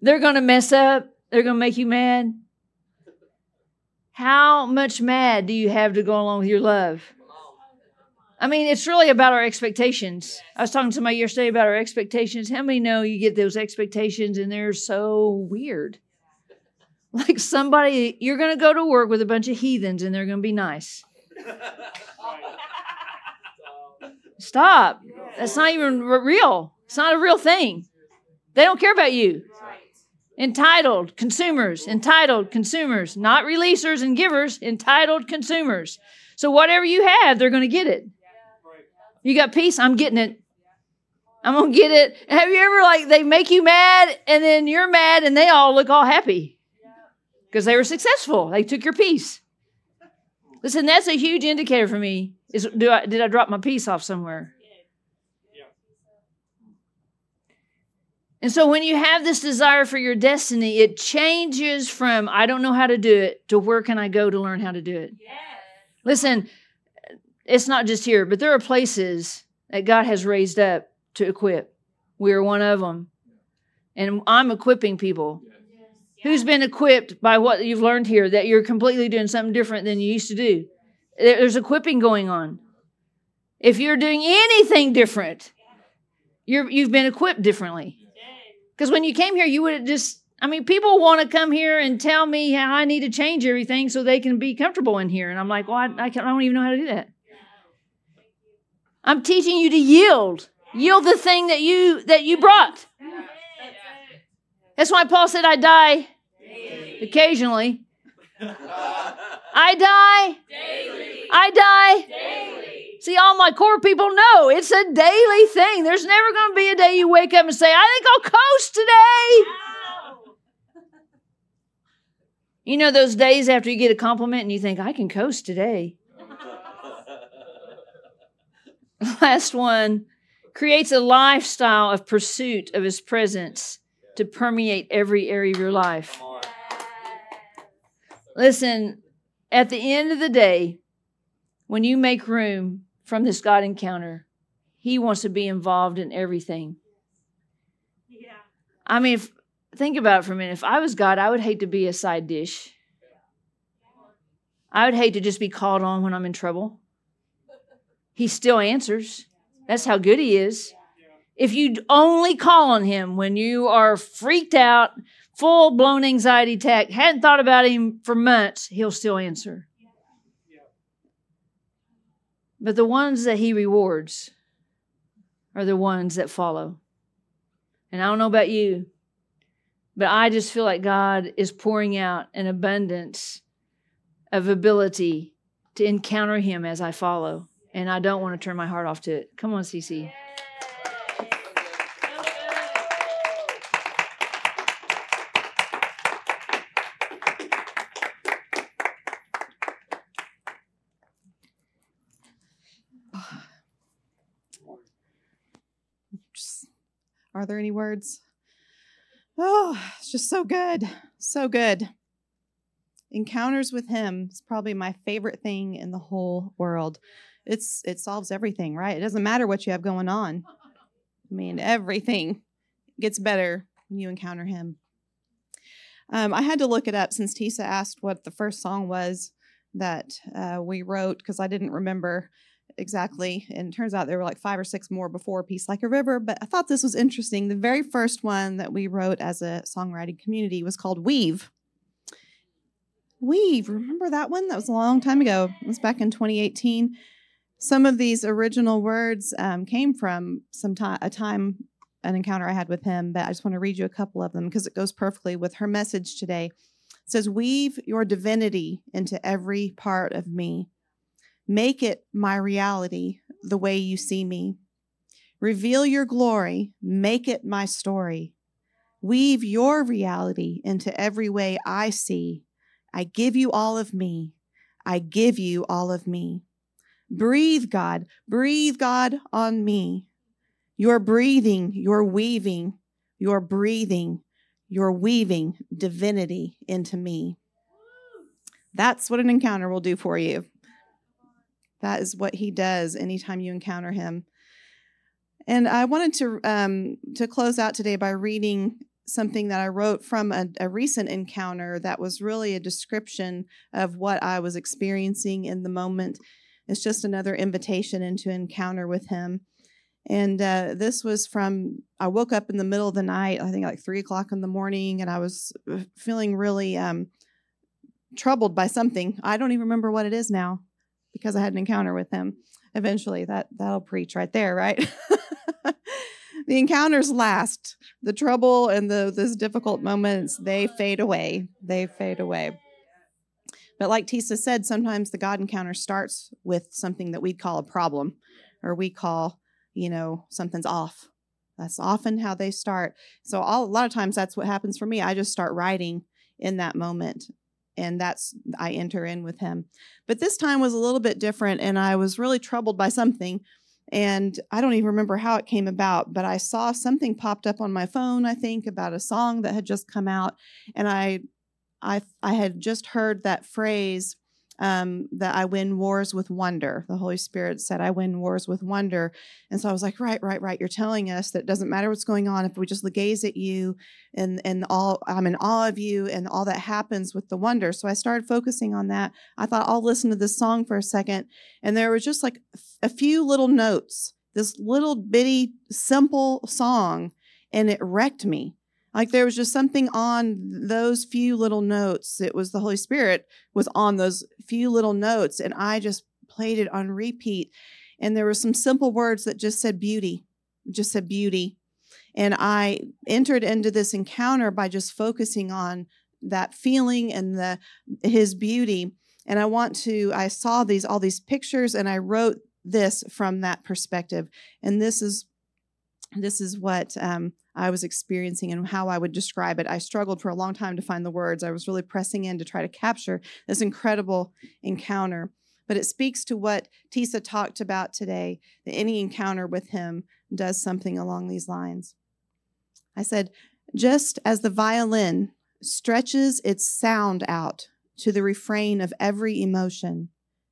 S2: They're going to mess up. They're going to make you mad. How much mad do you have to go along with your love? I mean, it's really about our expectations. I was talking to somebody yesterday about our expectations. How many know you get those expectations and they're so weird? Like somebody, you're going to go to work with a bunch of heathens and they're going to be nice. Stop. That's not even real. It's not a real thing. They don't care about you. Entitled consumers, entitled consumers, not releasers and givers, entitled consumers. So whatever you have, they're going to get it. You got peace, I'm getting it. I'm going to get it. Have you ever like they make you mad and then you're mad and they all look all happy? Because they were successful. They took your peace. Listen, that's a huge indicator for me. Is do I did I drop my peace off somewhere? And so when you have this desire for your destiny, it changes from I don't know how to do it to where can I go to learn how to do it? Yes. Listen, it's not just here, but there are places that God has raised up to equip. We are one of them. And I'm equipping people. Who's been equipped by what you've learned here that you're completely doing something different than you used to do? There's equipping going on. If you're doing anything different, you're, you've been equipped differently. Because when you came here, you would have just, I mean, people want to come here and tell me how I need to change everything so they can be comfortable in here. And I'm like, well, I, I, I don't even know how to do that. I'm teaching you to yield. Yield the thing that you that you brought. That's why Paul said, I die Daily. occasionally. I die. Daily. I die. Daily. See, all my core people know it's a daily thing. There's never going to be a day you wake up and say, I think I'll coast today. You know those days after you get a compliment and you think, I can coast today. Last one creates a lifestyle of pursuit of his presence to permeate every area of your life. Listen, at the end of the day, when you make room from this God encounter, He wants to be involved in everything. Yeah. I mean, if, think about it for a minute. If I was God, I would hate to be a side dish. I would hate to just be called on when I'm in trouble. He still answers. That's how good he is. If you only call on him when you are freaked out, full blown anxiety attack, hadn't thought about him for months, he'll still answer. But the ones that he rewards are the ones that follow. And I don't know about you, but I just feel like God is pouring out an abundance of ability to encounter him as I follow. And I don't want to turn my heart off to it. Come on, Cece.
S3: Are there any words? Oh, it's just so good. So good. Encounters with him is probably my favorite thing in the whole world. It's it solves everything, right? It doesn't matter what you have going on. I mean, everything gets better when you encounter him. Um, I had to look it up since Tisa asked what the first song was that uh, we wrote because I didn't remember exactly. And turns out there were like five or six more before Peace Like a River. But I thought this was interesting. The very first one that we wrote as a songwriting community was called Weave. Weave, remember that one? That was a long time ago. It was back in 2018. Some of these original words um, came from some time, a time, an encounter I had with him, but I just want to read you a couple of them because it goes perfectly with her message today. It says, Weave your divinity into every part of me. Make it my reality the way you see me. Reveal your glory, make it my story. Weave your reality into every way I see. I give you all of me. I give you all of me. Breathe, God. Breathe, God, on me. You're breathing, you're weaving, you're breathing, you're weaving divinity into me. That's what an encounter will do for you. That is what he does anytime you encounter him. And I wanted to um, to close out today by reading something that I wrote from a, a, recent encounter that was really a description of what I was experiencing in the moment. It's just another invitation into encounter with him. And uh, this was from, I woke up in the middle of the night, I think like three o'clock in the morning, and I was uh, feeling really um, troubled by something. I don't even remember what it is now because I had an encounter with him. Eventually, that that'll preach right there, right? the encounters last. The trouble and the those difficult moments they fade away. They fade away. But like Tisa said, sometimes the God encounter starts with something that we'd call a problem, or we call, you know, something's off. That's often how they start. So all, a lot of times that's what happens for me. I just start writing in that moment and that's I enter in with him. But this time was a little bit different and I was really troubled by something and I don't even remember how it came about, but I saw something popped up on my phone I think about a song that had just come out and I I I had just heard that phrase um, that I win wars with wonder. The Holy Spirit said, I win wars with wonder. And so I was like, right, right, right. You're telling us that it doesn't matter what's going on. If we just gaze at you and, and all, I'm in awe of you and all that happens with the wonder. So I started focusing on that. I thought I'll listen to this song for a second. And there was just like a few little notes, this little bitty, simple song, and it wrecked me like there was just something on those few little notes. It was the holy spirit was on those few little notes and i just played it on repeat. And there were some simple words that just said beauty just said beauty. And i entered into this encounter by just focusing on that feeling and the his beauty. And i want to i saw these all these pictures and i wrote this from that perspective. And this is this is what um, I was experiencing and how I would describe it. I struggled for a long time to find the words. I was really pressing in to try to capture this incredible encounter. But it speaks to what Tisa talked about today that any encounter with him does something along these lines. I said, just as the violin stretches its sound out to the refrain of every emotion,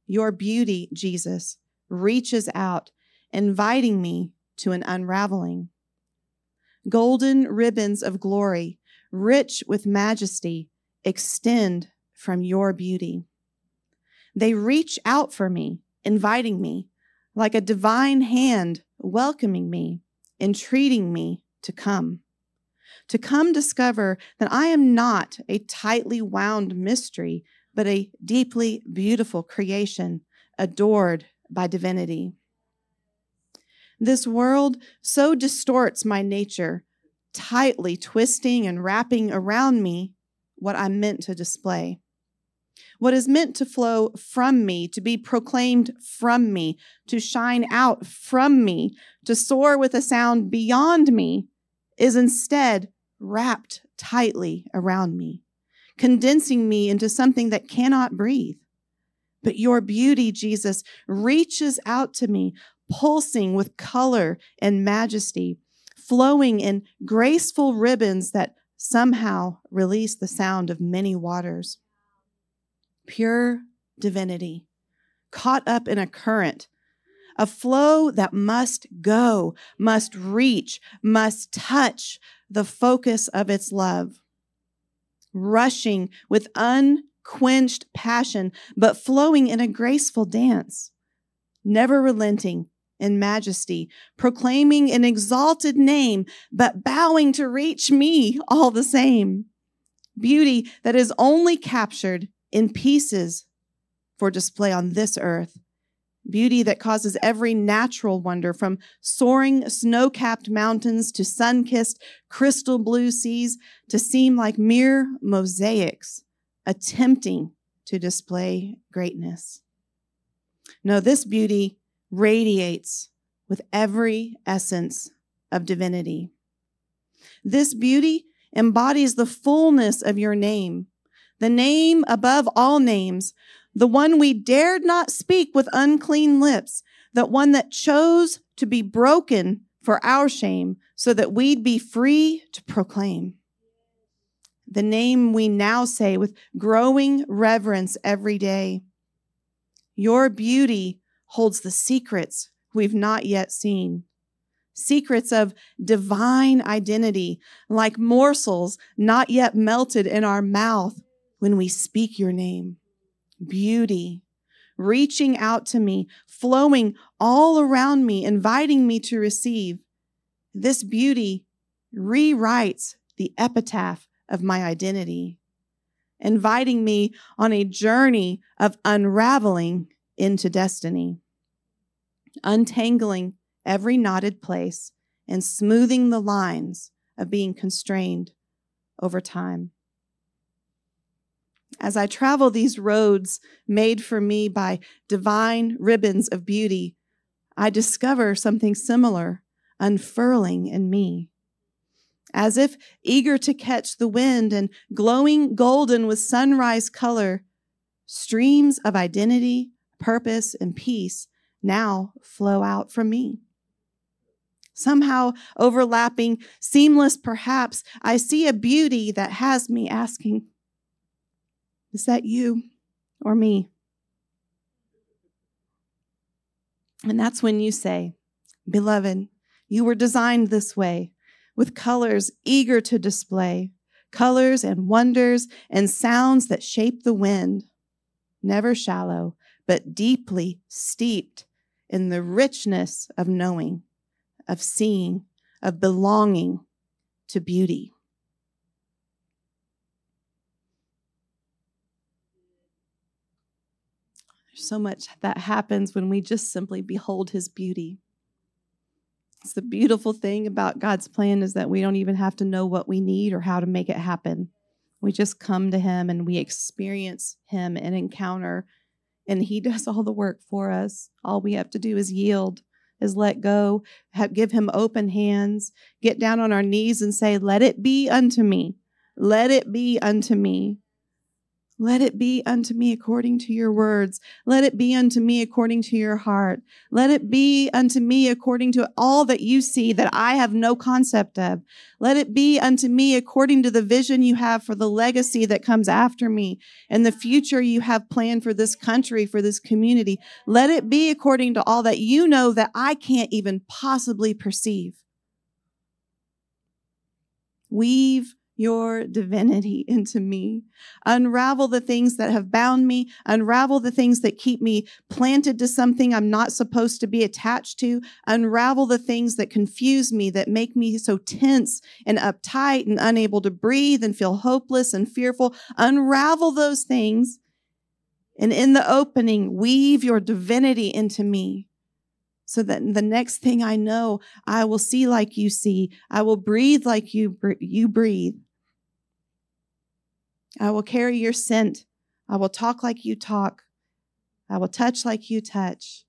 S3: your beauty, Jesus, reaches out, inviting me to an unraveling. Golden ribbons of glory rich with majesty, extend from your beauty. They reach out for me, inviting me, like a divine hand welcoming me, entreating me to come. To come discover that I am not a tightly wound mystery, but a deeply beautiful creation adored by divinity. This world so distorts my nature, tightly twisting and wrapping around me what I'm meant to display. What is meant to flow from me, to be proclaimed from me, to shine out from me, to soar with a sound beyond me, is instead wrapped tightly around me, condensing me into something that cannot breathe. But your beauty, Jesus, reaches out to me, pulsing with color and majesty, flowing in graceful ribbons that somehow release the sound of many waters. Pure divinity, caught up in a current, a flow that must go, must reach, must touch the focus of its love, rushing with unquenched passion, but flowing in a graceful dance, never relenting in majesty, proclaiming an exalted name, but bowing to reach me all the same. Beauty that is only captured in pieces for display on this earth. Beauty that causes every natural wonder from soaring snow capped mountains to sun kissed crystal blue seas to seem like mere mosaics attempting to display greatness. No, this beauty radiates with every essence of divinity. This beauty embodies the fullness of your name, the name above all names, the one we dared not speak with unclean lips, that one that chose to be broken for our shame so that we'd be free to proclaim. The name we now say with growing reverence every day. Your beauty holds the secrets we've not yet seen. Secrets of divine identity, like morsels not yet melted in our mouth when we speak your name. Beauty, reaching out to me, flowing all around me, inviting me to receive. This beauty rewrites the epitaph of my identity, inviting me on a journey of unraveling into destiny, untangling every knotted place and smoothing the lines of being constrained over time. As I travel these roads made for me by divine ribbons of beauty, I discover something similar unfurling in me. As if eager to catch the wind and glowing golden with sunrise color, streams of identity, purpose, and peace now flow out from me. Somehow overlapping, seamless perhaps, I see a beauty that has me asking, Is that you or me? And that's when you say, Beloved, you were designed this way, with colors eager to display, colors and wonders and sounds that shape the wind, never shallow, but deeply steeped in the richness of knowing, of seeing, of belonging to beauty. There's so much that happens when we just simply behold his beauty. It's the beautiful thing about God's plan is that we don't even have to know what we need or how to make it happen. We just come to him and we experience him and encounter and he does all the work for us. All we have to do is yield, is let go, have, give him open hands, get down on our knees and say, Let it be unto me. Let it be unto me. Let it be unto me according to your words. Let it be unto me according to your heart. Let it be unto me according to all that you see that I have no concept of. Let it be unto me according to the vision you have for the legacy that comes after me and the future you have planned for this country, for this community. Let it be according to all that you know that I can't even possibly perceive. Weave your divinity into me. Unravel the things that have bound me. Unravel the things that keep me planted to something I'm not supposed to be attached to. Unravel the things that confuse me, that make me so tense and uptight and unable to breathe and feel hopeless and fearful. Unravel those things. And in the opening, weave your divinity into me so that the next thing I know, I will see like you see. I will breathe like you, you breathe. I will carry your scent. I will talk like you talk. I will touch like you touch.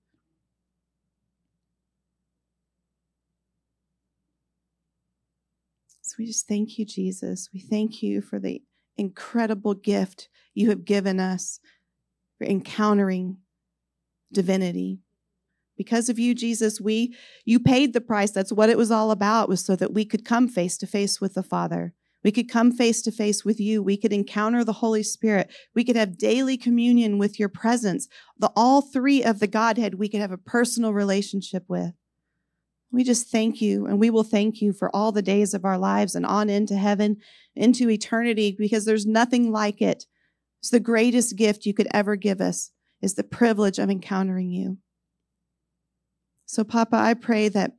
S3: So we just thank you, Jesus. We thank you for the incredible gift you have given us for encountering divinity. Because of you, Jesus, we you paid the price. That's what it was all about, was so that we could come face to face with the Father. We could come face to face with you. We could encounter the Holy Spirit. We could have daily communion with your presence. The all three of the Godhead we could have a personal relationship with. We just thank you and we will thank you for all the days of our lives and on into heaven, into eternity, because there's nothing like it. It's the greatest gift you could ever give us is the privilege of encountering you. So, Papa, I pray that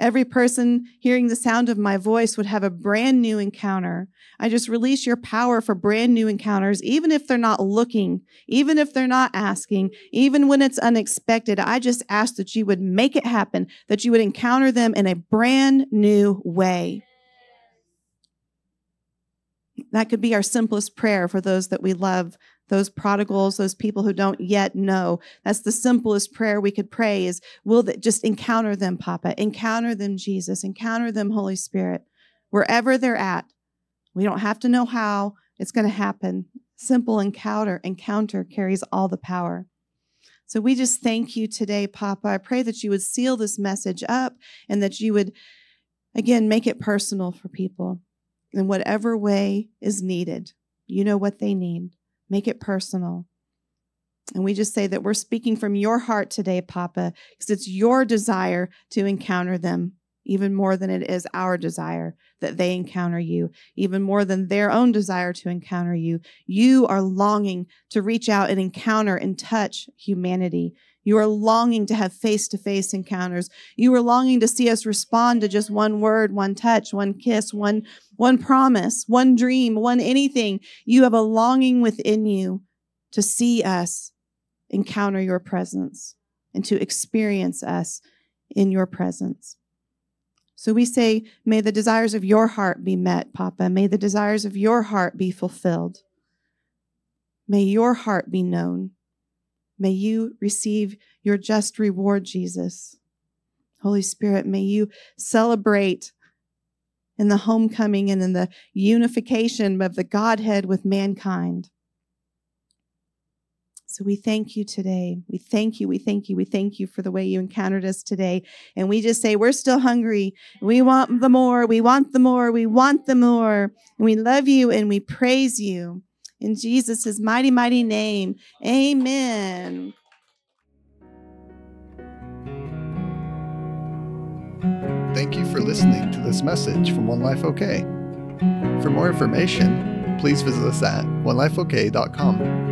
S3: every person hearing the sound of my voice would have a brand new encounter. I just release your power for brand new encounters, even if they're not looking, even if they're not asking, even when it's unexpected. I just ask that you would make it happen, that you would encounter them in a brand new way. That could be our simplest prayer for those that we love those prodigals, those people who don't yet know. That's the simplest prayer we could pray is will that just encounter them, Papa. Encounter them, Jesus. Encounter them, Holy Spirit. Wherever they're at. We don't have to know how it's going to happen. Simple encounter, encounter carries all the power. So we just thank you today, Papa. I pray that you would seal this message up and that you would, again, make it personal for people in whatever way is needed. You know what they need. Make it personal. And we just say that we're speaking from your heart today, Papa, because it's your desire to encounter them even more than it is our desire that they encounter you, even more than their own desire to encounter you. You are longing to reach out and encounter and touch humanity. You are longing to have face to face encounters. You are longing to see us respond to just one word, one touch, one kiss, one, one promise, one dream, one anything. You have a longing within you to see us encounter your presence and to experience us in your presence. So we say, May the desires of your heart be met, Papa. May the desires of your heart be fulfilled. May your heart be known. May you receive your just reward, Jesus. Holy Spirit, may you celebrate in the homecoming and in the unification of the Godhead with mankind. So we thank you today. We thank you. We thank you. We thank you for the way you encountered us today. And we just say, we're still hungry. We want the more. We want the more. We want the more. And we love you and we praise you. In Jesus' mighty, mighty name. Amen.
S1: Thank you for listening to this message from One Life OK. For more information, please visit us at onelifeok.com.